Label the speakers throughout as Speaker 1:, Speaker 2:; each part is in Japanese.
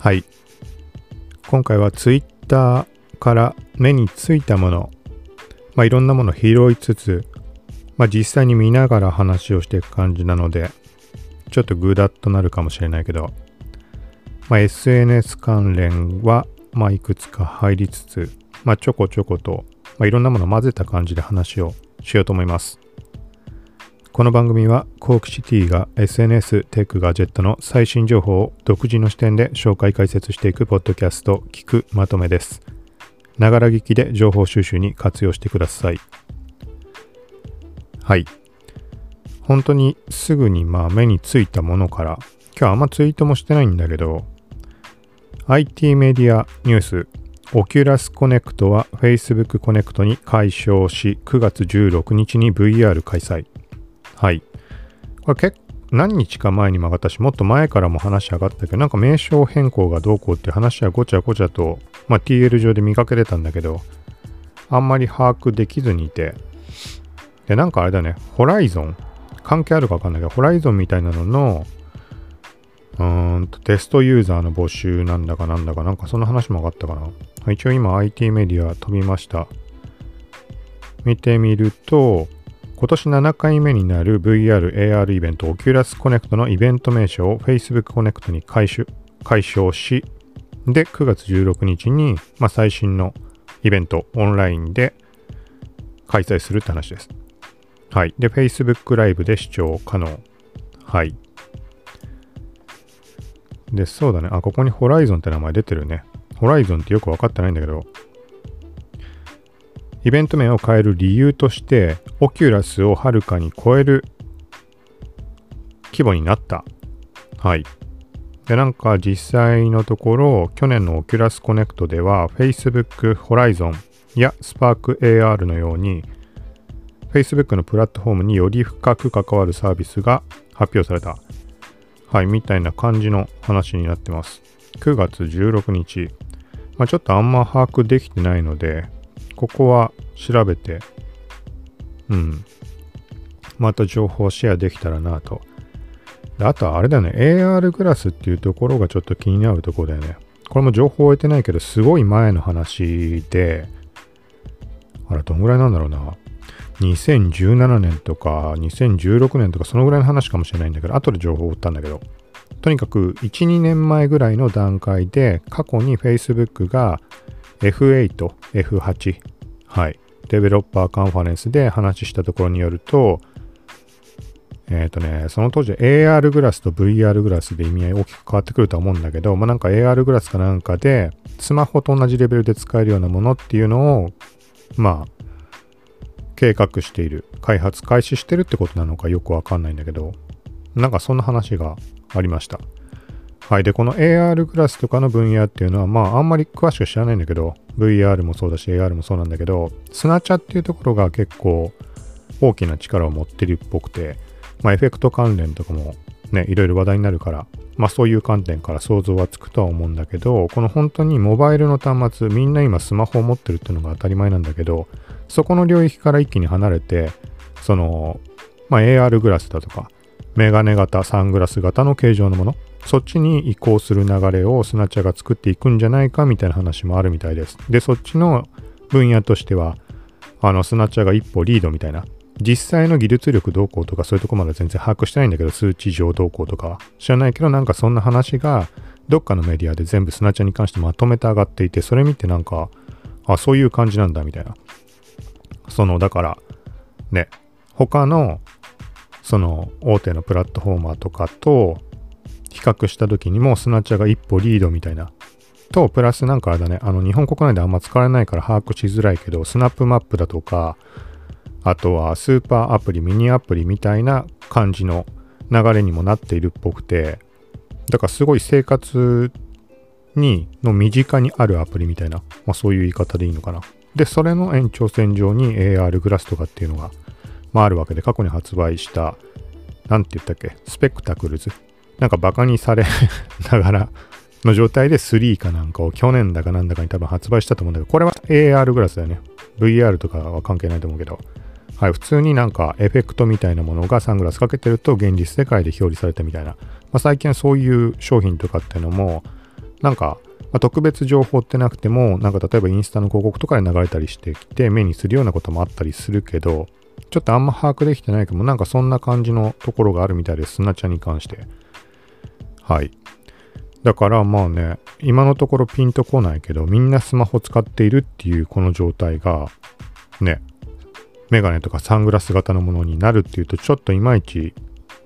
Speaker 1: はい。今回は Twitter から目についたもの、まあ、いろんなもの拾いつつ、まあ、実際に見ながら話をしていく感じなので、ちょっとグダッとなるかもしれないけど、まあ、SNS 関連は、まあ、いくつか入りつつ、まあ、ちょこちょこと、まあ、いろんなもの混ぜた感じで話をしようと思います。この番組はコークシティが SNS テックガジェットの最新情報を独自の視点で紹介解説していくポッドキャスト聞くまとめです。ながら聞きで情報収集に活用してください。はい。本当にすぐにまあ目についたものから、今日あんまツイートもしてないんだけど、 ITmedia NEWS、 Oculus Connect は Facebook Connect に改称し、9月16日に VR 開催。はい。これ結何日か前にも上がったし、もっと前からも話上がったけど、なんか名称変更がどうこうって話はごちゃごちゃと、まあ、TL 上で見かけてたんだけど、あんまり把握できずにいて、で、なんかあれだね、ホライゾン関係あるかわかんないけど、ホライゾンみたいなのの、うーんと、テストユーザーの募集なんだかなんだか、なんかそんな話も上がったかな。一応今 IT メディア飛びました。見てみると、今年7回目になる VR、AR イベント Oculus Connect のイベント名称を Facebook Connect に解消し、で、9月16日に、まあ、最新のイベント、オンラインで開催するって話です。はい。で、Facebook ライブで視聴可能。はい。で、そうだね。あ、ここに Horizon って名前出てるね。Horizon ってよくわかってないんだけど、イベント名を変える理由として、オキュラスをはるかに超える規模になった。はい。で、なんか実際のところ、去年の Oculus Connect では、Facebook Horizon や Spark AR のように、Facebook のプラットフォームにより深く関わるサービスが発表された。はい、みたいな感じの話になってます。9月16日。まあ、ちょっとあんま把握できてないので、ここは調べて、うん。また情報をシェアできたらなと。あとはあれだよね、AR グラスっていうところがちょっと気になるところだよね。これも情報を得てないけど、すごい前の話で、あれ、どんぐらいなんだろうな。2017年とか2016年とかそのぐらいの話かもしれないんだけど、後で情報を追ったんだけど、とにかく1、2年前ぐらいの段階で過去に Facebook が F8、F8、はい、デベロッパーカンファレンスで話したところによると、えっ、ー、とね、その当時 AR グラスと VR グラスで意味合い大きく変わってくるとは思うんだけど、まあ、なんか AR グラスかなんかで、スマホと同じレベルで使えるようなものっていうのを、まあ、計画している、開発開始してるってことなのかよくわかんないんだけど、なんかそんな話がありました。はい。で、この AR グラスとかの分野っていうのは、まあ、あんまり詳しく知らないんだけど、VR もそうだし、AR もそうなんだけど、スナチャっていうところが結構大きな力を持ってるっぽくて、まあ、エフェクト関連とかもね、いろいろ話題になるから、まあ、そういう観点から想像はつくとは思うんだけど、この本当にモバイルの端末、みんな今スマホを持ってるっていうのが当たり前なんだけど、そこの領域から一気に離れて、その、まあ、AR グラスだとか、メガネ型、サングラス型の形状のもの、そっちに移行する流れをスナッチャーが作っていくんじゃないかみたいな話もあるみたいです。で、そっちの分野としては、あの、スナッチャーが一歩リードみたいな。実際の技術力どうこうとかそういうとこまで全然把握してないんだけど、数値上どうこうとか知らないけど、なんかそんな話がどっかのメディアで全部スナッチャーに関してまとめて上がっていて、それ見てなんか、あ、そういう感じなんだみたいな。その、だから、ね、他の、その、大手のプラットフォーマーとかと、比較した時にもスナッチャーが一歩リードみたいな。と、プラスなんかあれだね、あの日本国内であんま使われないから把握しづらいけど、スナップマップだとか、あとはスーパーアプリ、ミニアプリみたいな感じの流れにもなっているっぽくて、だからすごい生活に、の身近にあるアプリみたいな、まあそういう言い方でいいのかな。で、それの延長線上に AR グラスとかっていうのが、まああるわけで、過去に発売した、なんて言ったっけ、スペクタクルズなんかバカにされ ながらの状態で3かなんかを去年だかなんだかに多分発売したと思うんだけど、これは AR グラスだよね。VR とかは関係ないと思うけど。はい、普通になんかエフェクトみたいなものがサングラスかけてると現実世界で表示されたみたいな。まあ、最近そういう商品とかっていうのも、なんか、ま、特別情報ってなくても、なんか例えばインスタの広告とかで流れたりしてきて、目にするようなこともあったりするけど、ちょっとあんま把握できてないけども、なんかそんな感じのところがあるみたいです、砂茶に関して。はい。だからまあね、今のところピンとこないけど、みんなスマホ使っているっていうこの状態が、ね、メガネとかサングラス型のものになるっていうと、ちょっといまいち、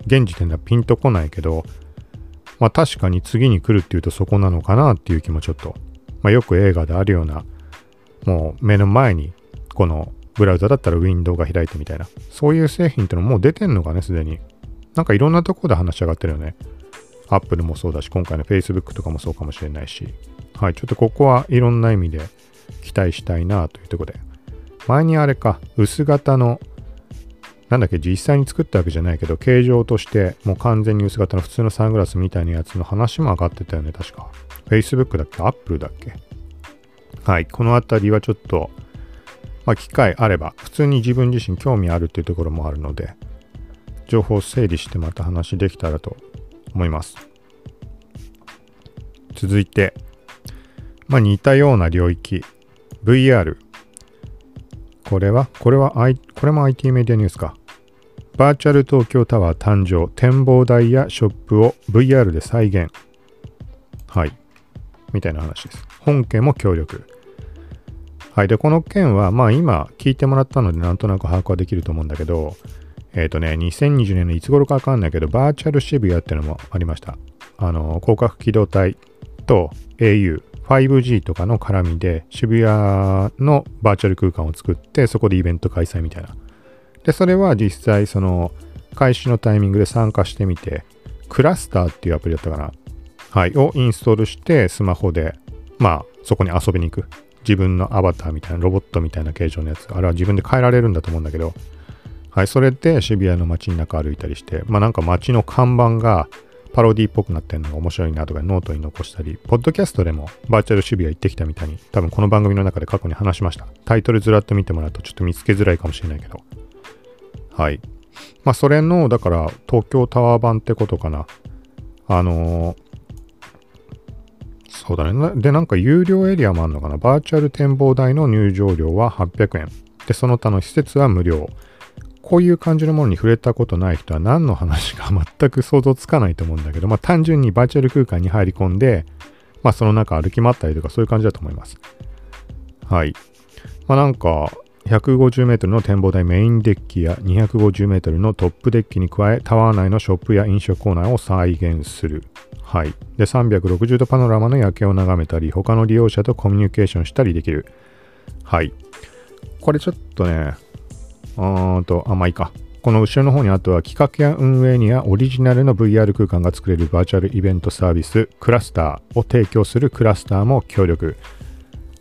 Speaker 1: 現時点ではピンとこないけど、まあ確かに次に来るっていうとそこなのかなっていう気もちょっと、まあよく映画であるような、もう目の前にこのブラウザだったらウィンドウが開いてみたいな、そういう製品ってのもう出てんのかね、すでに。なんかいろんなとこで話し上がってるよね。アップルもそうだし、今回の Facebook とかもそうかもしれないし。はい、ちょっとここはいろんな意味で期待したいなというところで。前にあれか、薄型のなんだっけ、実際に作ったわけじゃないけど、形状としてもう完全に薄型の普通のサングラスみたいなやつの話も上がってたよね、確か。Facebook だっけ ?Apple だっけ？はい、このあたりはちょっと、まあ、機会あれば、普通に自分自身興味あるっていうところもあるので、情報を整理してまた話できたらと思います。続いて、まあ、似たような領域、VR。これはこれは、これも IT メディアニュースか。バーチャル東京タワー誕生、展望台やショップを VR で再現。はい。みたいな話です。本件も協力。はい。で、この件は、まあ今聞いてもらったのでなんとなく把握はできると思うんだけど、えっ、ー、とね、2020年のいつ頃かわかんないけど、バーチャル渋谷っていうのもありました。あの、広角機動隊と au、5G とかの絡みで渋谷のバーチャル空間を作ってそこでイベント開催みたいな。で、それは実際その開始のタイミングで参加してみて、クラスターっていうアプリだったかな。はい。をインストールしてスマホで、まあそこに遊びに行く。自分のアバターみたいなロボットみたいな形状のやつ。あれは自分で変えられるんだと思うんだけど。はい。それで渋谷の街の中歩いたりして、まあなんか街の看板がパロディっぽくなってるのが面白いなとかノートに残したり、ポッドキャストでもバーチャル渋谷行ってきたみたいに、多分この番組の中で過去に話しました。タイトルずらっと見てもらうとちょっと見つけづらいかもしれないけど。はい。まあそれの、だから東京タワー版ってことかな。あのー、そうだね。で、なんか有料エリアもあるのかな。バーチャル展望台の入場料は800円。で、その他の施設は無料。こういう感じのものに触れたことない人は何の話か全く想像つかないと思うんだけど、まあ単純にバーチャル空間に入り込んで、まあその中歩き回ったりとかそういう感じだと思います。はい。まあなんか、150メートルの展望台メインデッキや250メートルのトップデッキに加え、タワー内のショップや飲食コーナーを再現する。はい。で、360度パノラマの夜景を眺めたり、他の利用者とコミュニケーションしたりできる。はい。これちょっとね、うんと、あ、まあいいか。この後ろの方にあとは企画や運営にはオリジナルの VR 空間が作れるバーチャルイベントサービスクラスターを提供するクラスターも協力。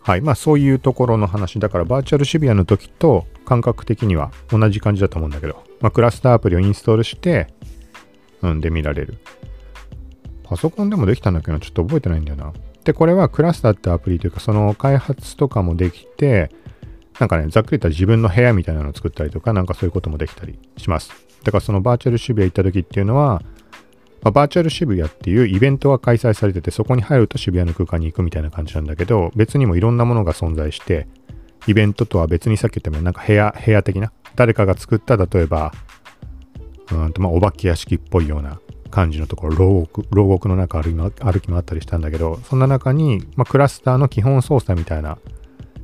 Speaker 1: はい。まあそういうところの話。だからバーチャル渋谷の時と感覚的には同じ感じだと思うんだけど、まあクラスターアプリをインストールして、うんで見られる。パソコンでもできたんだけど、ちょっと覚えてないんだよな。で、これはクラスターってアプリというか、その開発とかもできて、なんかね、ざっくり言ったら自分の部屋みたいなのを作ったりとか、なんかそういうこともできたりします。だからそのバーチャル渋谷行った時っていうのは、まあ、バーチャル渋谷っていうイベントが開催されてて、そこに入ると渋谷の空間に行くみたいな感じなんだけど、別にもいろんなものが存在して、イベントとは別にさっき言ったようになんか部屋、部屋的な、誰かが作った例えば、うんとまあお化け屋敷っぽいような感じのところ、牢獄、牢獄の中歩き回ったりしたんだけど、そんな中に、まあ、クラスターの基本操作みたいな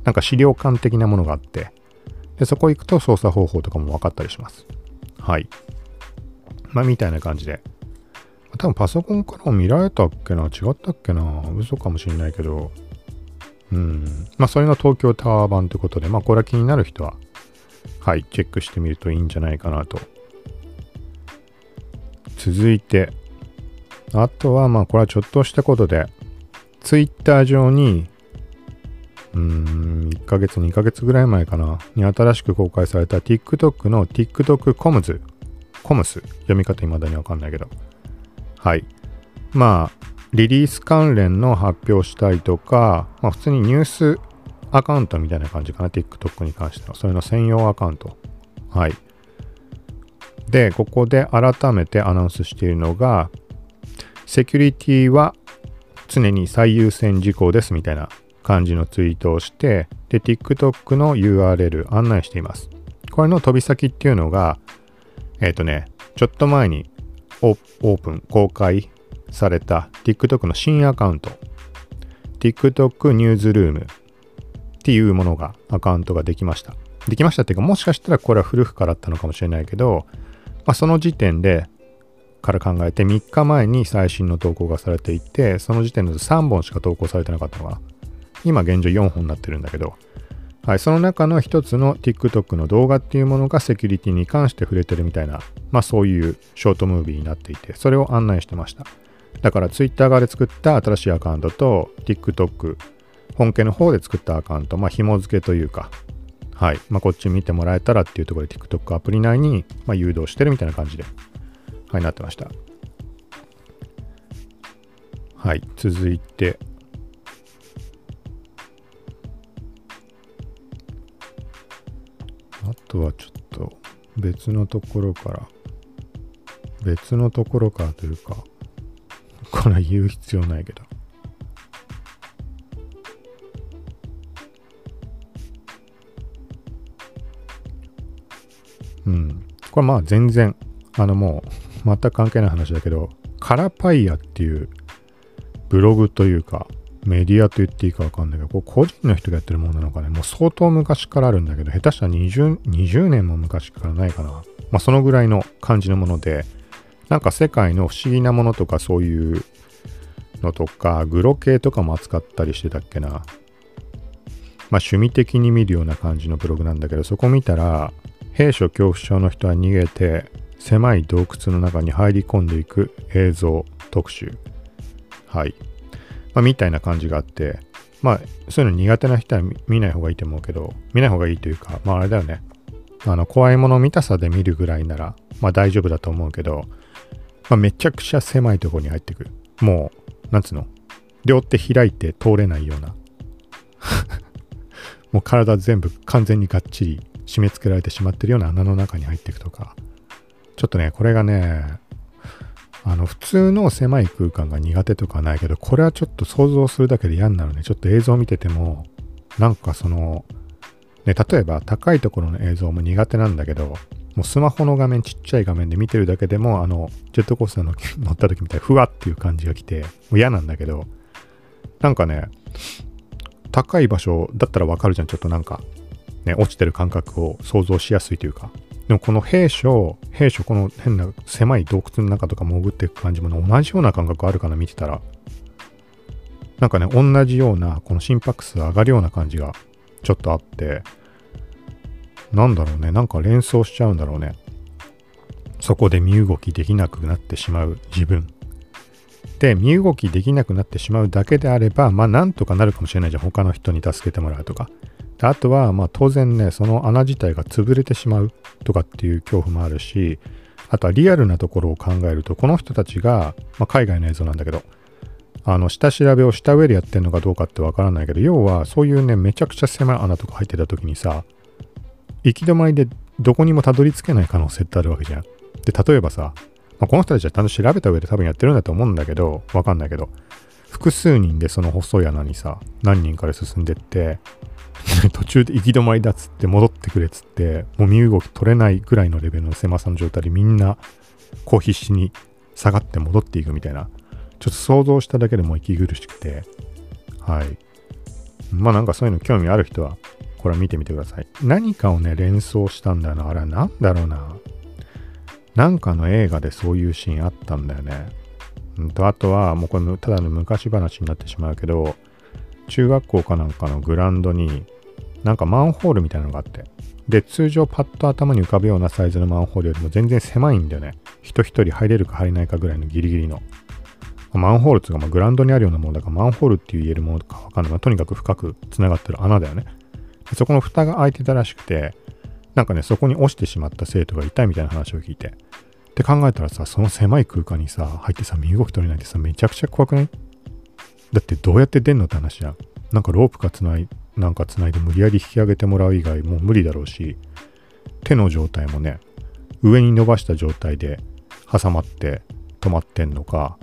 Speaker 1: なんか資料館的なものがあって、でそこ行くと操作方法とかも分かったりします。はい。まあ、みたいな感じで。多分パソコンからも見られたっけな？違ったっけな？嘘かもしんないけど。うん。まあ、それの東京タワー版ということで、まあ、これは気になる人は、はい、チェックしてみるといいんじゃないかなと。続いて、あとは、まあ、これはちょっとしたことで、Twitter 上にうーん、1ヶ月、2ヶ月ぐらい前かな、に新しく公開された TikTok の TikTok コムズ、コムス、読み方未だにわかんないけど。はい。まあ、リリース関連の発表したりとか、まあ普通にニュースアカウントみたいな感じかな、TikTok に関しては。それの専用アカウント。はい。で、ここで改めてアナウンスしているのが、セキュリティは常に最優先事項ですみたいな感じのツイートをして、で、TikTok の URL 案内しています。これの飛び先っていうのが、えっ、ー、とね、ちょっと前にオープン、公開された TikTok の新アカウント、TikTok ニューズルームっていうものが、アカウントができました。できましたっていうか、もしかしたらこれは古くからあったのかもしれないけど、まあ、その時点でから考えて3日前に最新の投稿がされていて、その時点で3本しか投稿されてなかったのかな。今現状4本になってるんだけど、はい、その中の一つの TikTok の動画っていうものがセキュリティに関して触れてるみたいな、まあそういうショートムービーになっていて、それを案内してました。だから Twitter 側で作った新しいアカウントと TikTok 本家の方で作ったアカウント、まあ紐付けというか、はい、まあこっち見てもらえたらっていうところで TikTok アプリ内に、まあ、誘導してるみたいな感じで、はい、なってました。はい、続いて、とはちょっと別のところから、別のところからというか、これ言う必要ないけど。うん。これまあ全然、あのもう、全く関係ない話だけど、カラパイヤっていうブログというか、メディアと言っていいかわかんないけど、こ個人の人がやってるものなのかね、もう相当昔からあるんだけど、下手したら 20, 20年も昔からないかな。まあそのぐらいの感じのもので、なんか世界の不思議なものとかそういうのとか、グロ系とかも扱ったりしてたっけな。まあ趣味的に見るような感じのブログなんだけど、そこ見たら、兵所恐怖症の人は逃げて、狭い洞窟の中に入り込んでいく映像特集。はい。まあ、みたいな感じがあって、まあ、そういうの苦手な人は見ない方がいいと思うけど、見ない方がいいというか、まああれだよね。あの、怖いもの見たさで見るぐらいなら、まあ大丈夫だと思うけど、まあめちゃくちゃ狭いところに入ってくる。もう、なんつうの？両手開いて通れないような。もう体全部完全にがっちり締め付けられてしまってるような穴の中に入っていくとか。ちょっとね、これがね、あの、普通の狭い空間が苦手とかないけど、これはちょっと想像するだけで嫌になるね。ちょっと映像見てても、なんかその、ね、例えば高いところの映像も苦手なんだけど、もうスマホの画面ちっちゃい画面で見てるだけでも、あの、ジェットコースターの乗った時みたいにふわっていう感じが来て、もう嫌なんだけど、なんかね、高い場所だったらわかるじゃん。ちょっとなんか、ね、落ちてる感覚を想像しやすいというか、でもこの兵所、兵所この変な狭い洞窟の中とか潜っていく感じも同じような感覚あるかな見てたら。なんかね、同じようなこの心拍数上がるような感じがちょっとあって、なんだろうね、なんか連想しちゃうんだろうね。そこで身動きできなくなってしまう自分。で、身動きできなくなってしまうだけであれば、まあなんとかなるかもしれないじゃん。他の人に助けてもらうとか。あとは、まあ当然ね、その穴自体が潰れてしまうとかっていう恐怖もあるし、あとはリアルなところを考えると、この人たちが、まあ、海外の映像なんだけど、あの、下調べをした上でやってんのかどうかってわからないけど、要はそういうね、めちゃくちゃ狭い穴とか入ってた時にさ、行き止まりでどこにもたどり着けない可能性ってあるわけじゃん。で、例えばさ、まあ、この人たちはちゃんと調べた上で多分やってるんだと思うんだけど、わかんないけど、複数人でその細い穴にさ、何人かで進んでって、途中で行き止まりだっつって戻ってくれっつって、もう身動き取れないぐらいのレベルの狭さの状態でみんな、こう必死に下がって戻っていくみたいな、ちょっと想像しただけでも息苦しくて、はい。まあなんかそういうの興味ある人は、これ見てみてください。何かをね、連想したんだよな。あれは何だろうな。なんかの映画でそういうシーンあったんだよね。うんと、あとは、もうこれただの昔話になってしまうけど、中学校かなんかのグラウンドになんかマンホールみたいなのがあって。で、通常パッと頭に浮かぶようなサイズのマンホールよりも全然狭いんだよね。人一人入れるか入れないかぐらいのギリギリの。マンホールっていうか、まあ、グラウンドにあるようなものだからマンホールって言えるものかわかんない。とにかく深く繋がってる穴だよね。そこの蓋が開いてたらしくて、なんかね、そこに落ちてしまった生徒がいたみたいな話を聞いて。って考えたらさ、その狭い空間にさ、入ってさ、身動き取れないってさ、めちゃくちゃ怖くない？だってどうやって出んのって話じゃん。なんかロープかつない、なんかつないで無理やり引き上げてもらう以外もう無理だろうし、手の状態もね、上に伸ばした状態で挟まって止まってんのか、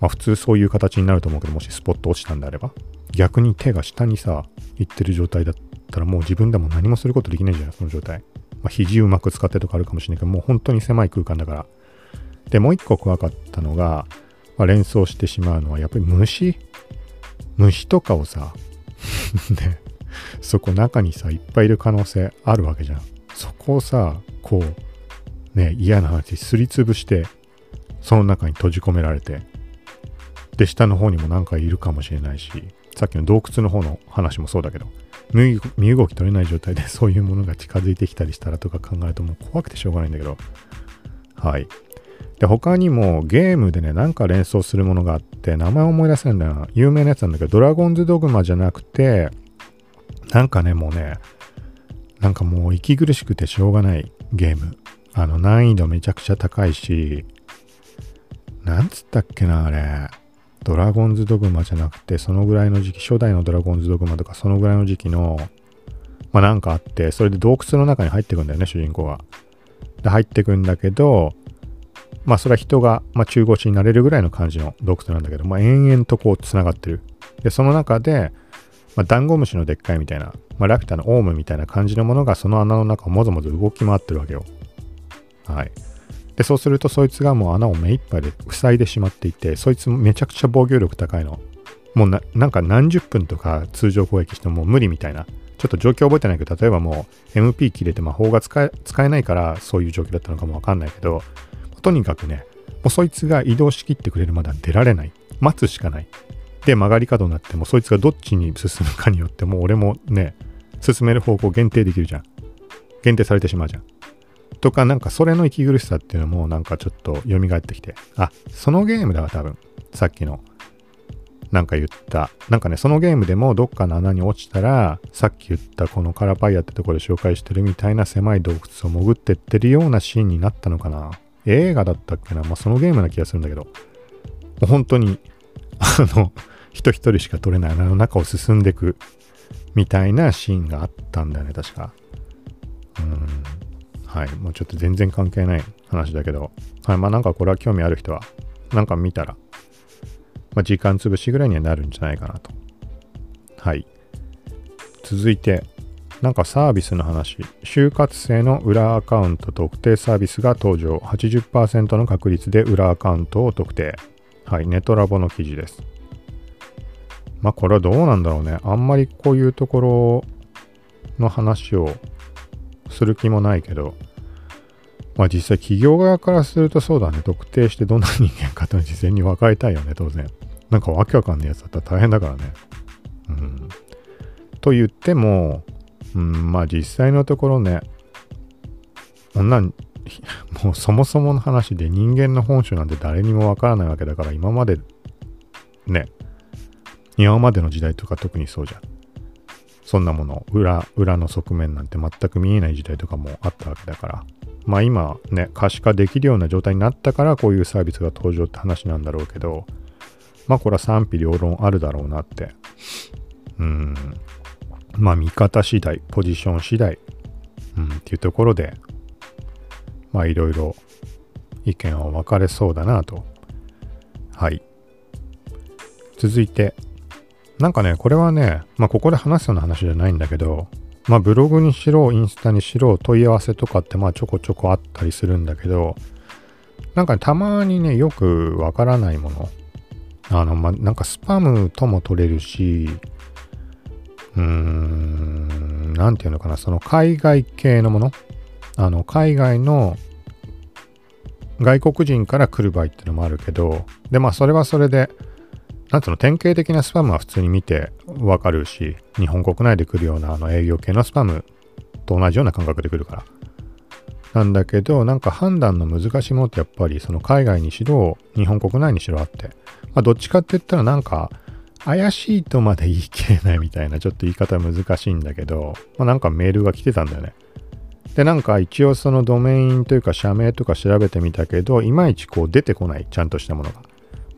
Speaker 1: まあ普通そういう形になると思うけど、もしスポット落ちたんであれば、逆に手が下にさ、行ってる状態だったらもう自分でも何もすることできないじゃん、その状態。まあ肘うまく使ってとかあるかもしれないけど、もう本当に狭い空間だから。で、もう一個怖かったのが、まあ、連想してしまうのは、やっぱり虫？虫とかをさ、ね、そこ中にさ、いっぱいいる可能性あるわけじゃん。そこをさ、こう、ね、嫌な話、すりつぶして、その中に閉じ込められて、で、下の方にもなんかいるかもしれないし、さっきの洞窟の方の話もそうだけど、身動き取れない状態でそういうものが近づいてきたりしたらとか考えるともう怖くてしょうがないんだけど、はい。で、他にもゲームでね、なんか連想するものがあって、名前思い出せんだよな。有名なやつなんだけど、ドラゴンズドグマじゃなくて、なんかね、もうね、なんかもう息苦しくてしょうがないゲーム。あの、難易度めちゃくちゃ高いし、なんつったっけな、あれ。ドラゴンズドグマじゃなくて、そのぐらいの時期、初代のドラゴンズドグマとか、そのぐらいの時期の、まあなんかあって、それで洞窟の中に入ってくんだよね、主人公が。で、入ってくんだけど、まあそれは人が、まあ、中腰になれるぐらいの感じの洞窟なんだけど、まあ延々とこう繋がってる。で、その中で、まあ、ダンゴムシのでっかいみたいな、まあ、ラピュタのオウムみたいな感じのものがその穴の中をもぞもぞ動き回ってるわけよ。はい。で、そうするとそいつがもう穴を目いっぱいで塞いでしまっていて、そいつめちゃくちゃ防御力高いの。もうななんか何十分とか通常攻撃しても無理みたいな。ちょっと状況覚えてないけど、例えばもう MP 切れて魔法が使え使えないからそういう状況だったのかもわかんないけど、とにかくね、もうそいつが移動しきってくれるまでは出られない。待つしかない。で、曲がり角になっても、そいつがどっちに進むかによってもう、俺もね、進める方向限定できるじゃん。限定されてしまうじゃん。とか、なんかそれの息苦しさっていうのも、なんかちょっと蘇ってきて。あ、そのゲームだわ、多分。さっきの。なんか言った。なんかね、そのゲームでもどっかの穴に落ちたら、さっき言ったこのカラパイアってところで紹介してるみたいな狭い洞窟を潜ってってるようなシーンになったのかな。映画だったっけなまあ、そのゲームな気がするんだけど、本当に、あの、人一人しか撮れない穴の中を進んでいくみたいなシーンがあったんだよね、確か。うん。はい。もうちょっと全然関係ない話だけど、はい。まあなんかこれは興味ある人は、なんか見たら、まあ時間潰しぐらいにはなるんじゃないかなと。はい。続いて、なんかサービスの話。就活生の裏アカウント特定サービスが登場。80%の確率で裏アカウントを特定。はい。ネトラボの記事です。まあこれはどうなんだろうね。あんまりこういうところの話をする気もないけど、まあ実際企業側からするとそうだね。特定してどんな人間かと事前に分かりたいよね、当然。なんかわけわかんないやつだったら大変だからね。うん。と言っても、うん、まあ実際のところね、こんな、もうそもそもの話で人間の本性なんて誰にもわからないわけだから今までね、今までの時代とか特にそうじゃん。そんなもの、裏、裏の側面なんて全く見えない時代とかもあったわけだから。まあ今ね、可視化できるような状態になったからこういうサービスが登場って話なんだろうけど、まあこれは賛否両論あるだろうなって。うん、まあ見方次第、ポジション次第、うん、っていうところで、まあいろいろ意見は分かれそうだなと。はい。続いて、なんかね、これはね、まあここで話すような話じゃないんだけど、まあブログにしろ、インスタにしろ、問い合わせとかってまあちょこちょこあったりするんだけど、なんか、ね、たまにね、よくわからないもの。あの、まあ、なんかスパムとも取れるし、うーん、なんていうのかな、その海外系のもの、あの、海外の外国人から来る場合ってのもあるけど、で、まあ、それはそれで、なんつうの、典型的なスパムは普通に見てわかるし、日本国内で来るようなあの営業系のスパムと同じような感覚で来るから。なんだけど、なんか判断の難しいものってやっぱりその海外にしろ、日本国内にしろあって、まあどっちかって言ったらなんか怪しいとまで言い切れないみたいな、ちょっと言い方難しいんだけど、まあ、なんかメールが来てたんだよね。で、なんか一応そのドメインというか社名とか調べてみたけど、いまいちこう出てこない、ちゃんとしたものが。ま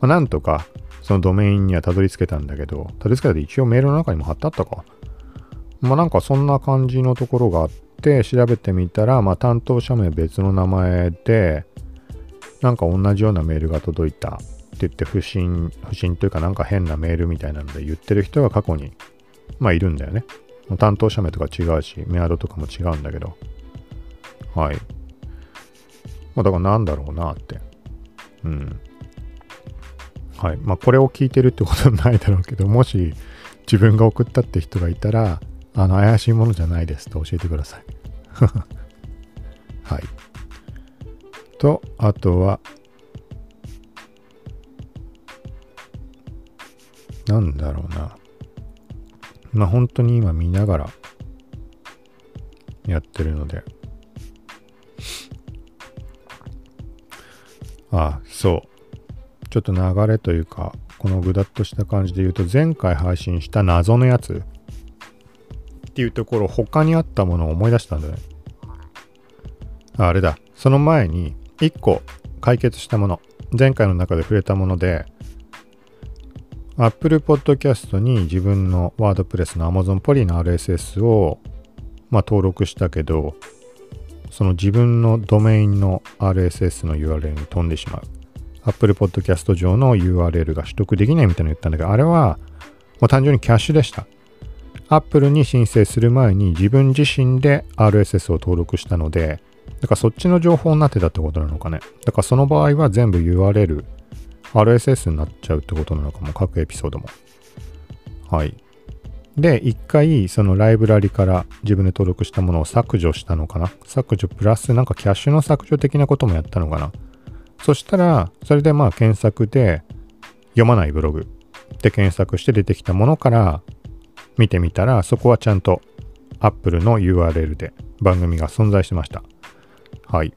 Speaker 1: あ、なんとかそのドメインにはたどり着けたんだけど、たどり着けたで一応メールの中にも貼ってあったか。まあなんかそんな感じのところがあって、調べてみたら、まあ担当者名別の名前で、なんか同じようなメールが届いたって言って不審、不審というかなんか変なメールみたいなので言ってる人が過去に、まあいるんだよね。担当者名とか違うし、メアドとかも違うんだけど。はい。まあだからなんだろうなって。うん。はい。まあこれを聞いてるってことはないだろうけど、もし自分が送ったって人がいたら、あの怪しいものじゃないですと教えてください。はい。と、あとは、なんだろうな。まあ本当に今見ながらやってるので。あ、そう。ちょっと流れというか、このぐだっとした感じで言うと、前回配信した謎のやつっていうところ、他にあったものを思い出したんだね。ああれだ。その前に、1個解決したもの。前回の中で触れたもので、Apple Podcast に自分の WordPress の Amazon ポリの RSS を、まあ、登録したけど、その自分のドメインの RSS の URL に飛んでしまう。Apple Podcast 上の URL が取得できないみたいなの言ったんだけど、あれはもう単純にキャッシュでした。Apple に申請する前に自分自身で RSS を登録したので、だからそっちの情報になってたってことなのかね。だからその場合は全部 URL RSS になっちゃうってことなのかも、各エピソードも。はい。で、一回、そのライブラリから自分で登録したものを削除したのかな？削除プラスなんかキャッシュの削除的なこともやったのかな？そしたら、それでまあ検索で読まないブログで検索して出てきたものから見てみたら、そこはちゃんと Apple の URL で番組が存在してました。はい。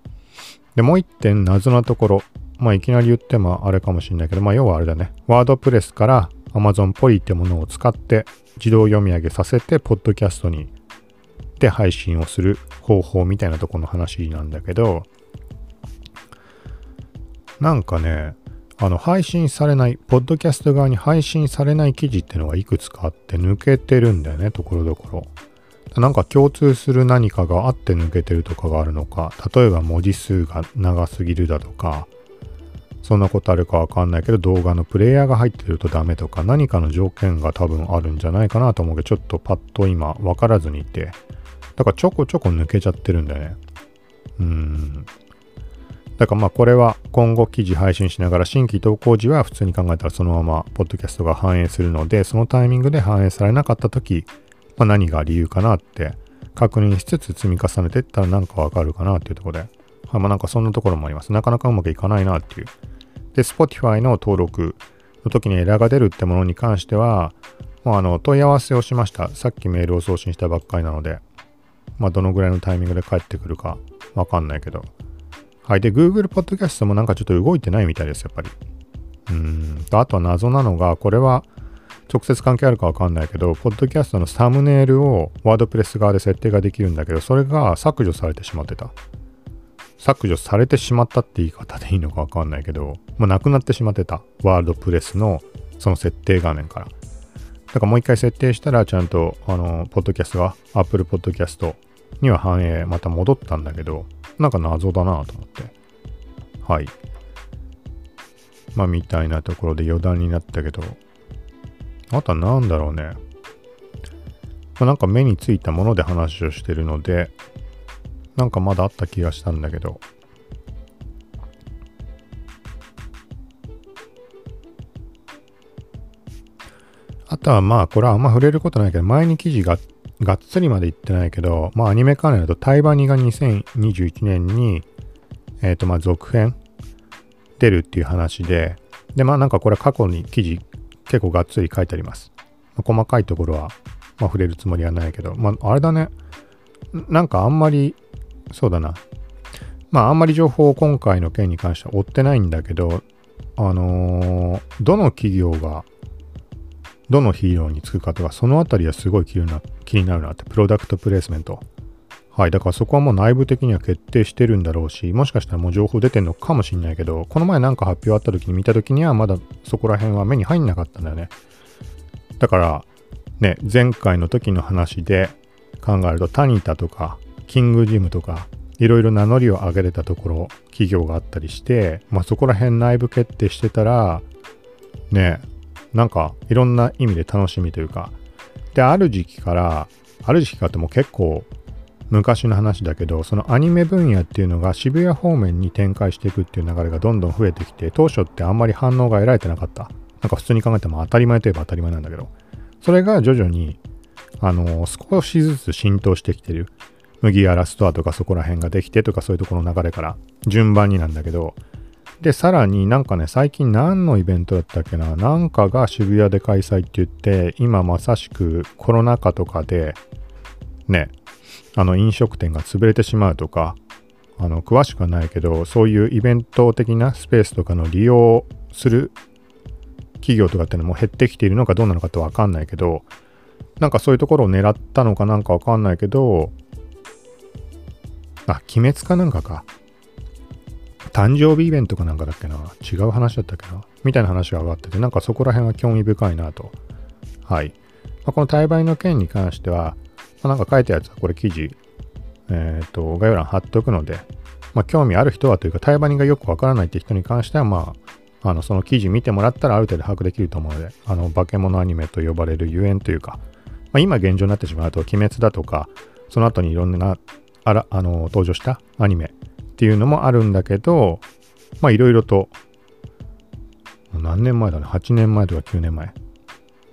Speaker 1: で、もう一点謎なところ。まあ、いきなり言ってもあれかもしれないけど、まあ、要はあれだね。ワードプレスから Amazon ポリってものを使って自動読み上げさせて、ポッドキャストにで配信をする方法みたいなとこの話なんだけど、なんかね、あの配信されない、ポッドキャスト側に配信されない記事っていうのがいくつかあって抜けてるんだよね、ところどころ。なんか共通する何かがあって抜けてるとかがあるのか、例えば文字数が長すぎるだとか、そんなことあるかわかんないけど動画のプレイヤーが入ってるとダメとか何かの条件が多分あるんじゃないかなと思うけどちょっとパッと今わからずにいて。だからちょこちょこ抜けちゃってるんだよね。うん。だからまあこれは今後記事配信しながら新規投稿時は普通に考えたらそのままポッドキャストが反映するのでそのタイミングで反映されなかった時、まあ、何が理由かなって確認しつつ積み重ねていったらなんかわかるかなっていうところで、はい、まあなんかそんなところもあります。なかなかうまくいかないなっていう。で、Spotify の登録の時にエラーが出るってものに関しては、まあ、あの問い合わせをしました。さっきメールを送信したばっかりなので、まあ、どのぐらいのタイミングで帰ってくるかわかんないけど。はい。で、Google Podcast もなんかちょっと動いてないみたいです、やっぱり。うん。とあとは謎なのが、これは直接関係あるかわかんないけど、ポッドキャストのサムネイルをワードプレス側で設定ができるんだけど、それが削除されてしまってた。削除されてしまったって言い方でいいのかわかんないけど、まあ、なくなってしまってた。ワールドプレスのその設定画面から。だからもう一回設定したらちゃんと、あの、ポッドキャストが Apple Podcast には反映また戻ったんだけど、なんか謎だなと思って。はい。まあみたいなところで余談になったけど、あとは何だろうね。まあ、なんか目についたもので話をしてるので、なんかまだあった気がしたんだけど。あとはまあ、これはあんま触れることないけど、前に記事ががっつりまで言ってないけど、まあアニメ関連だとタイバニが2021年に、えっ、ー、とまあ続編出るっていう話で、でまあなんかこれ過去に記事結構がっつり書いてあります。まあ、細かいところは、まあ、触れるつもりはないけど、まああれだね。なんかあんまりそうだな。まあ、あんまり情報を今回の件に関しては追ってないんだけど、あのー、どの企業が、どのヒーローにつくかとか、そのあたりはすごい気にな気になるなって、プロダクトプレイスメント。はい、だからそこはもう内部的には決定してるんだろうし、もしかしたらもう情報出てんのかもしんないけど、この前なんか発表あった時に見た時にはまだそこら辺は目に入んなかったんだよね。だから、ね、前回の時の話で考えると、タニタとか、キングジムとか、いろいろ名乗りを上げれたところ、企業があったりして、まあそこら辺内部決定してたら、ね、なんかいろんな意味で楽しみというか、で、ある時期から、ある時期かっても結構昔の話だけど、そのアニメ分野っていうのが渋谷方面に展開していくっていう流れがどんどん増えてきて、当初ってあんまり反応が得られてなかった。なんか普通に考えても当たり前といえば当たり前なんだけど、それが徐々に、あのー、少しずつ浸透してきてる。麦わらストアとかそこら辺ができてとかそういうところの流れから順番になんだけど、で、さらになんかね、最近何のイベントだったっけな、なんかが渋谷で開催って言って、今まさしくコロナ禍とかで、ね、あの飲食店が潰れてしまうとか、あの詳しくはないけど、そういうイベント的なスペースとかの利用する企業とかっていうのも減ってきているのかどうなのかってわかんないけど、なんかそういうところを狙ったのかなんかわかんないけど、あ、鬼滅かなんかか。誕生日イベントかなんかだっけな？違う話だったっけな？みたいな話が上がってて、なんかそこら辺は興味深いなと。はい。まあ、この対売の件に関しては、まあ、なんか書いたやつはこれ記事、えっ、ー、と、概要欄貼っとくので、まあ、興味ある人はというか、対バニがよくわからないって人に関しては、まあ、あの、その記事見てもらったらある程度把握できると思うので、あの、化け物アニメと呼ばれるゆえんというか、まあ、今現状になってしまうと、鬼滅だとか、その後にいろんな、あら、あの、登場したアニメっていうのもあるんだけど、まあいろいろと、何年前だね ?8 年前とか9年前。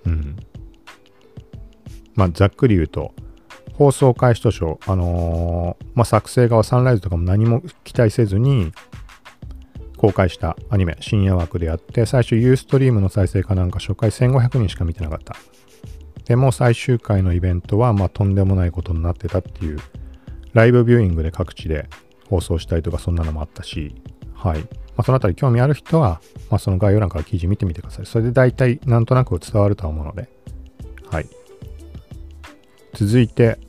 Speaker 1: うん。まあざっくり言うと、放送開始当初、あのー、まあ作成側サンライズとかも何も期待せずに、公開したアニメ、深夜枠でやって、最初ユーストリームの再生かなんか初回1500人しか見てなかった。でも最終回のイベントは、まあとんでもないことになってたっていう、ライブビューイングで各地で放送したりとかそんなのもあったし、はい。まあ、そのあたり興味ある人は、まあ、その概要欄から記事見てみてください。それで大体なんとなく伝わるとは思うので、はい。続いて、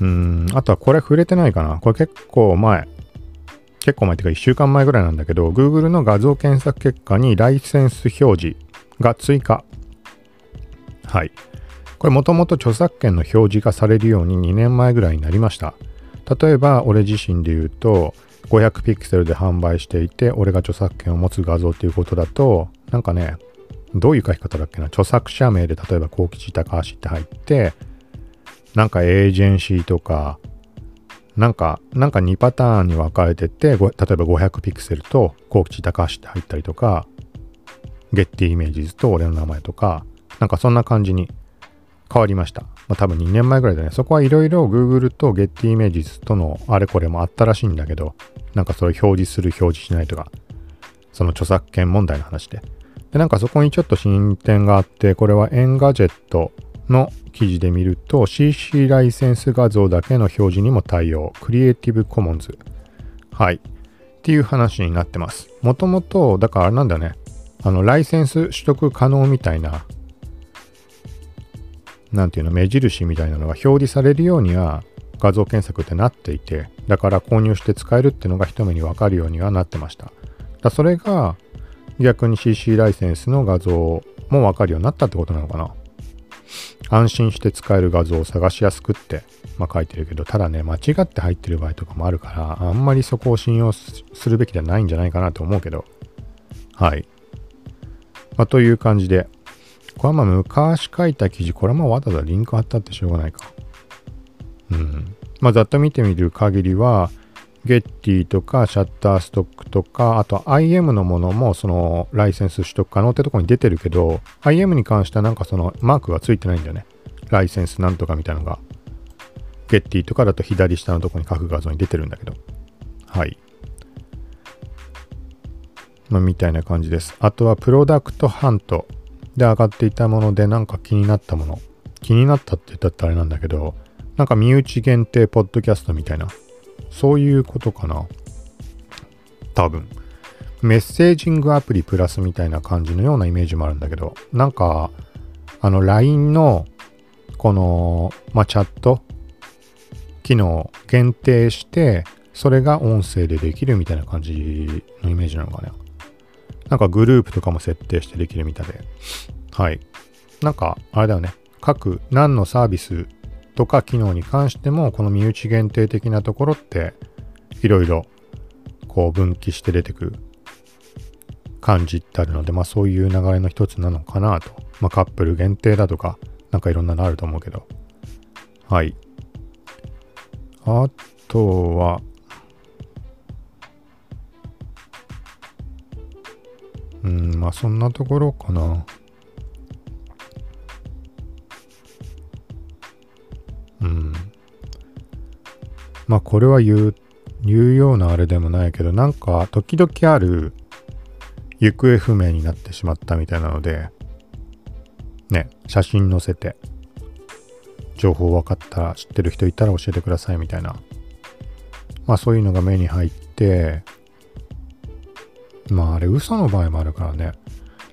Speaker 1: うん、あとはこれ触れてないかな。これ結構前、結構前っていうか1週間前ぐらいなんだけど、Google の画像検索結果にライセンス表示が追加。はい。これもともと著作権の表示がされるように2年前ぐらいになりました。例えば俺自身で言うと500ピクセルで販売していて俺が著作権を持つ画像っていうことだとなんかねどういう書き方だっけな？著作者名で例えば幸吉高橋って入ってなんかエージェンシーとかなんか、なんか2パターンに分かれてて、例えば500ピクセルと幸吉高橋って入ったりとか、Getty Images と俺の名前とか、なんかそんな感じに変わりました。まあ、多分2年前ぐらいでね、そこはいろいろ Google と Getty Images とのあれこれもあったらしいんだけど、なんかそれ表示する表示しないとか、その著作権問題の話で。で、なんかそこにちょっと進展があって、これは Engadget の記事で見ると CC ライセンス画像だけの表示にも対応。 Creative Commons。はい。っていう話になってます。もともと、だからあれなんだね。あの、ライセンス取得可能みたいななんていうの、目印みたいなのが表示されるようには画像検索ってなっていて、だから購入して使えるってのが一目にわかるようにはなってました。だそれが逆に CC ライセンスの画像もわかるようになったってことなのかな。安心して使える画像を探しやすくって、まあ、書いてるけど、ただね、間違って入ってる場合とかもあるから、あんまりそこを信用するべきではないんじゃないかなと思うけど、はい。まあ、という感じで、これはまあ昔書いた記事、これはまあわざわざリンク貼ったってしょうがないか。うん。まあざっと見てみる限りは、ゲッティとかシャッターストックとか、あと IM のものもそのライセンス取得可能ってとこに出てるけど、IM に関してはなんかそのマークがついてないんだよね。ライセンスなんとかみたいなのが。ゲッティとかだと左下のとこに各画像に出てるんだけど。はい。まあ、みたいな感じです。あとはプロダクトハント。で上がっていたものでなんか気になったもの。気になったって言ったってあれなんだけど、なんか身内限定ポッドキャストみたいな。そういうことかな。多分。メッセージングアプリプラスみたいな感じのようなイメージもあるんだけど、なんか、あの LINE のこの、まあ、チャット機能限定して、それが音声でできるみたいな感じのイメージなのかな。なんかグループとかも設定してできるみたいで。はい。なんか、あれだよね。各何のサービスとか機能に関しても、この身内限定的なところって、いろいろこう分岐して出てくる感じってあるので、まあそういう流れの一つなのかなと。まあカップル限定だとか、なんかいろんなのあると思うけど。はい。あとは、うん、まあそんなところかな。うん。まあこれは言う、言うようなあれでもないけど、なんか時々ある行方不明になってしまったみたいなので、ね、写真載せて、情報分かったら知ってる人いたら教えてくださいみたいな。まあそういうのが目に入って、まああれ嘘の場合もあるからね。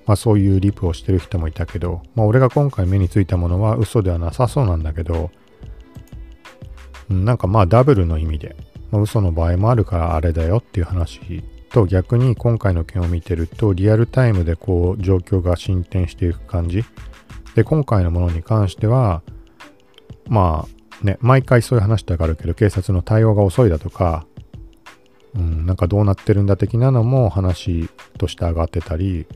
Speaker 1: まあそういうリプをしてる人もいたけど、まあ俺が今回目についたものは嘘ではなさそうなんだけど、なんかまあダブルの意味で、まあ、嘘の場合もあるからあれだよっていう話と逆に今回の件を見てるとリアルタイムでこう状況が進展していく感じ。で、今回のものに関しては、まあね、毎回そういう話ってわかるけど警察の対応が遅いだとか、うん、なんかどうなってるんだ的なのも話として上がってたり、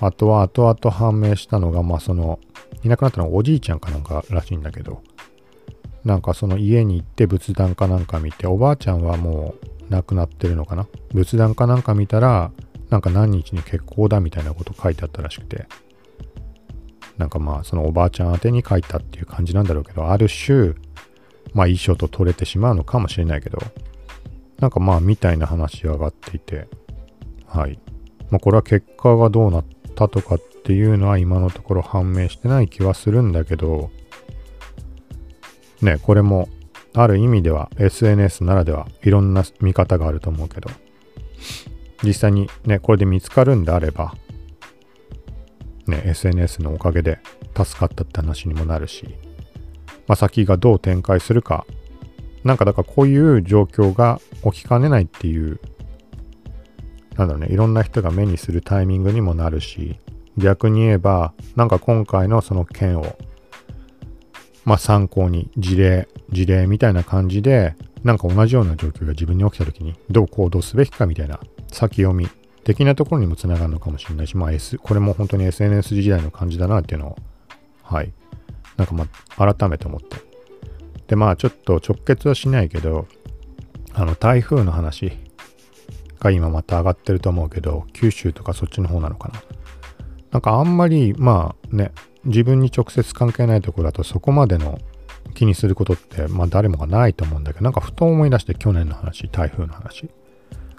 Speaker 1: あとは後々判明したのが、まあその、いなくなったのはおじいちゃんかなんからしいんだけど、なんかその家に行って仏壇かなんか見て、おばあちゃんはもう亡くなってるのかな？仏壇かなんか見たら、なんか何日に結婚だみたいなこと書いてあったらしくて、なんかまあそのおばあちゃん宛てに書いたっていう感じなんだろうけど、ある種、まあ遺書と取れてしまうのかもしれないけど、なんかまあみたいな話上がっていて、はい。まあこれは結果がどうなったとかっていうのは今のところ判明してない気はするんだけど、ね、これもある意味では SNS ならではいろんな見方があると思うけど、実際にね、これで見つかるんであれば、ね、SNS のおかげで助かったって話にもなるし、まあ、先がどう展開するか、なんかだからこういう状況が起きかねないっていう、なんだろうね、いろんな人が目にするタイミングにもなるし、逆に言えば、なんか今回のその件をまあ、参考に事例、事例みたいな感じで、なんか同じような状況が自分に起きた時にどう行動すべきかみたいな先読み的なところにもつながるのかもしれないし、まあ、S、これも本当に SNS 時代の感じだなっていうのを、はい。なんかまあ、改めて思って。で、まあ、ちょっと直結はしないけど、あの、台風の話が今また上がってると思うけど、九州とかそっちの方なのかな。なんかあんまり、まあね、自分に直接関係ないところだとそこまでの気にすることって、まあ誰もがないと思うんだけど、なんかふと思い出して去年の話、台風の話。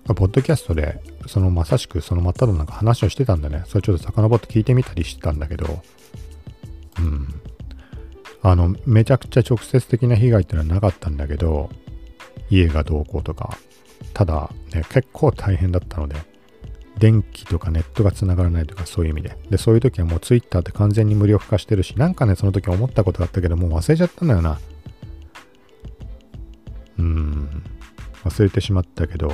Speaker 1: ポッドキャストで、そのまさしくその真っ只中話をしてたんでね、それちょっと遡って聞いてみたりしてたんだけど、うん。あの、めちゃくちゃ直接的な被害っていうのはなかったんだけど、家がどうこうとか、ただね、結構大変だったので、電気とかネットが繋がらないとかそういう意味で。で、そういう時はもう Twitter って完全に無料化してるし、なんかね、その時思ったことがあったけど、もう忘れちゃったんだよな。うん、忘れてしまったけど、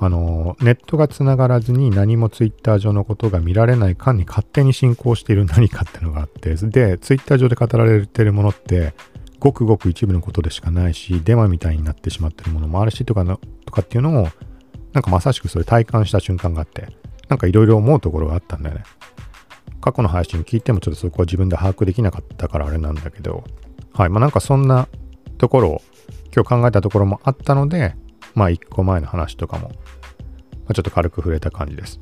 Speaker 1: あの、ネットが繋がらずに何も Twitter 上のことが見られない間に勝手に進行している何かっていうのがあって、で、Twitter 上で語られてるものって、ごくごく一部のことでしかないし、デマみたいになってしまってるものもあるしとかの、とかっていうのを、なんかまさしくそれ体感した瞬間があって、なんかいろいろ思うところがあったんだよね。過去の配信聞いてもちょっとそこは自分で把握できなかったからあれなんだけど、はい。まあなんかそんなところを今日考えたところもあったので、まあ一個前の話とかも、まあ、ちょっと軽く触れた感じです。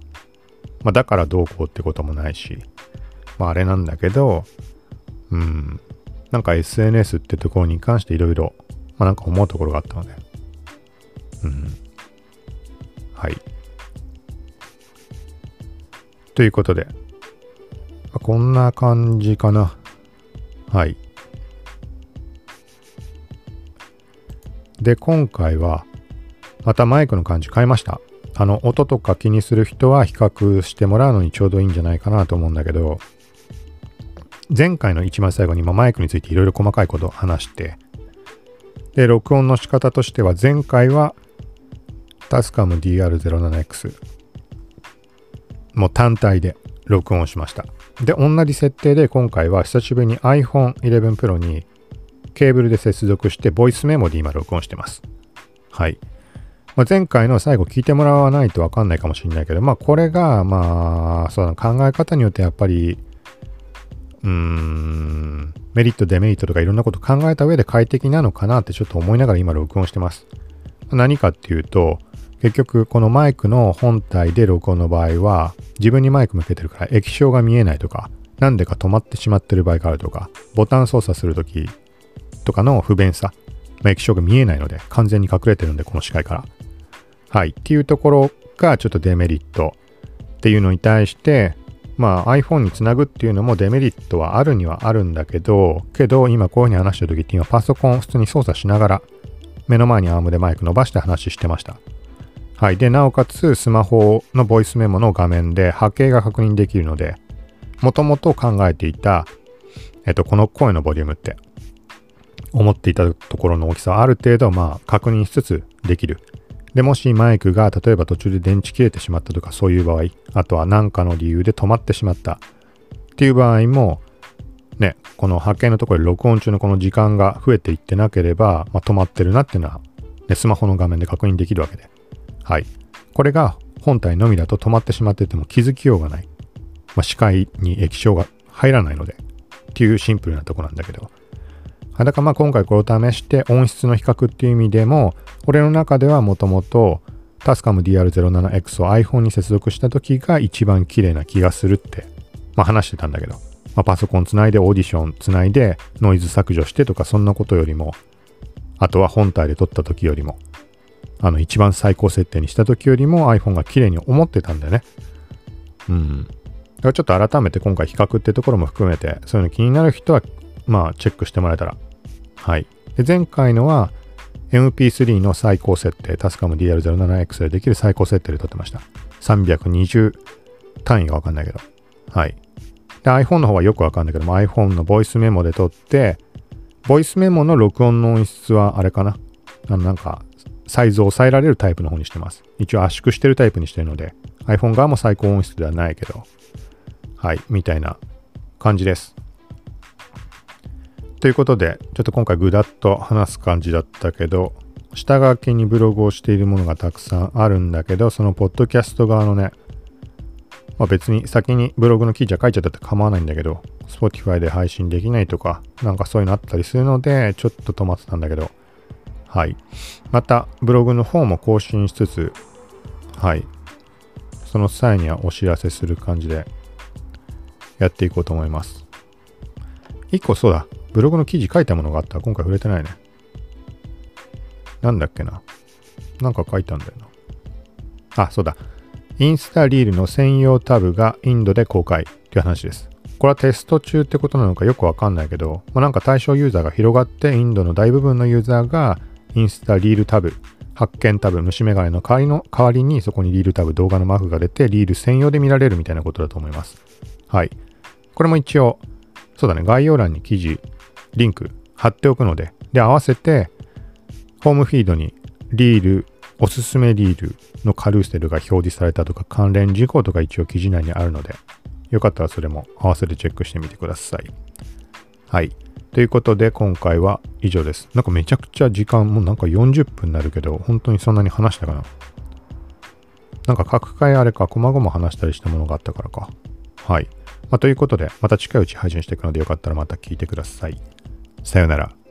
Speaker 1: まあだからどうこうってこともないし、まああれなんだけど、うん、なんか SNS ってところに関していろいろ、まあなんか思うところがあったので、うん。はい。ということで、こんな感じかな。はい。で、今回は、またマイクの感じ変えました。あの、音とか気にする人は比較してもらうのにちょうどいいんじゃないかなと思うんだけど、前回の一番最後にマイクについていろいろ細かいことを話して、で、録音の仕方としては前回はタスカム DR07X もう単体で録音しました。で、同じ設定で今回は久しぶりに iPhone 11 Pro にケーブルで接続して、ボイスメモで今録音してます。はい。まあ、前回の最後聞いてもらわないとわかんないかもしれないけど、まあこれが、まあ、そうだ考え方によってやっぱり、うーん、メリット、デメリットとかいろんなこと考えた上で快適なのかなってちょっと思いながら今録音してます。何かっていうと、結局このマイクの本体で録音の場合は、自分にマイク向けてるから液晶が見えないとか、なんでか止まってしまってる場合があるとか、ボタン操作するときとかの不便さ、液晶が見えないので、完全に隠れてるんで、この視界から。はい。っていうところがちょっとデメリットっていうのに対して、まあ iPhone につなぐっていうのもデメリットはあるにはあるんだけど、けど今こういうふうに話してる時って今パソコンを普通に操作しながら目の前にアームでマイク伸ばして話してました。はい。で、なおかつスマホのボイスメモの画面で波形が確認できるので、もともと考えていた、えっと、この声のボリュームって思っていたところの大きさはある程度まあ確認しつつできる。で、もしマイクが例えば途中で電池切れてしまったとかそういう場合、あとは何かの理由で止まってしまったっていう場合も、ね、この波形のところで録音中のこの時間が増えていってなければ、まあ、止まってるなっていうのは、ね、スマホの画面で確認できるわけで。はい。これが本体のみだと止まってしまってても気づきようがない。まあ、視界に液晶が入らないので、っていうシンプルなとこなんだけど。だからまあ今回これを試して音質の比較っていう意味でも、俺の中ではもともとタスカム DR07X を iPhone に接続した時が一番綺麗な気がするって、まあ、話してたんだけど、まあ、パソコンつないでオーディションつないでノイズ削除してとかそんなことよりも、あとは本体で撮った時よりも、あの一番最高設定にした時よりも iPhone が綺麗に思ってたんだよね。うん。だからちょっと改めて今回比較ってところも含めて、そういうの気になる人は、まあチェックしてもらえたら。はい。で、前回のは、MP3 の最高設定、タスカム DR07X でできる最高設定で撮ってました。320単位がわかんないけど。はい。で、iPhone の方はよくわかんないけども、iPhone のボイスメモで撮って、ボイスメモの録音の音質はあれかな。あの、なんか、サイズを抑えられるタイプの方にしてます。一応圧縮してるタイプにしてるので、iPhone 側も最高音質ではないけど、はい、みたいな感じです。ということで、ちょっと今回ぐだっと話す感じだったけど、下書きにブログをしているものがたくさんあるんだけど、そのポッドキャスト側のね、まあ、別に先にブログの記事は書いちゃったって構わないんだけど、Spotify で配信できないとか、なんかそういうのあったりするので、ちょっと止まってたんだけど、はい。また、ブログの方も更新しつつ、はい。その際にはお知らせする感じでやっていこうと思います。一個そうだ。ブログの記事書いたものがあったら。今回触れてないね。なんだっけな。なんか書いたんだよな。あ、そうだ。インスタリールの専用タブがインドで公開っていう話です。これはテスト中ってことなのかよくわかんないけど、まあ、なんか対象ユーザーが広がってインドの大部分のユーザーがインスタリールタブ、発見タブ、虫眼鏡の代わりの代わりにそこにリールタブ、動画のマークが出てリール専用で見られるみたいなことだと思います。はい。これも一応、そうだね、概要欄に記事リンク貼っておくので、で、合わせて、ホームフィードにリール、おすすめリールのカルーセルが表示されたとか関連事項とか一応記事内にあるので、よかったらそれも合わせてチェックしてみてください。はい。ということで今回は以上です。なんかめちゃくちゃ時間もうなんか40分になるけど、本当にそんなに話したかな？なんか各回あれか、細々話したりしたものがあったからか。はい。まあ、ということで、また近いうち配信していくのでよかったらまた聞いてください。さよなら。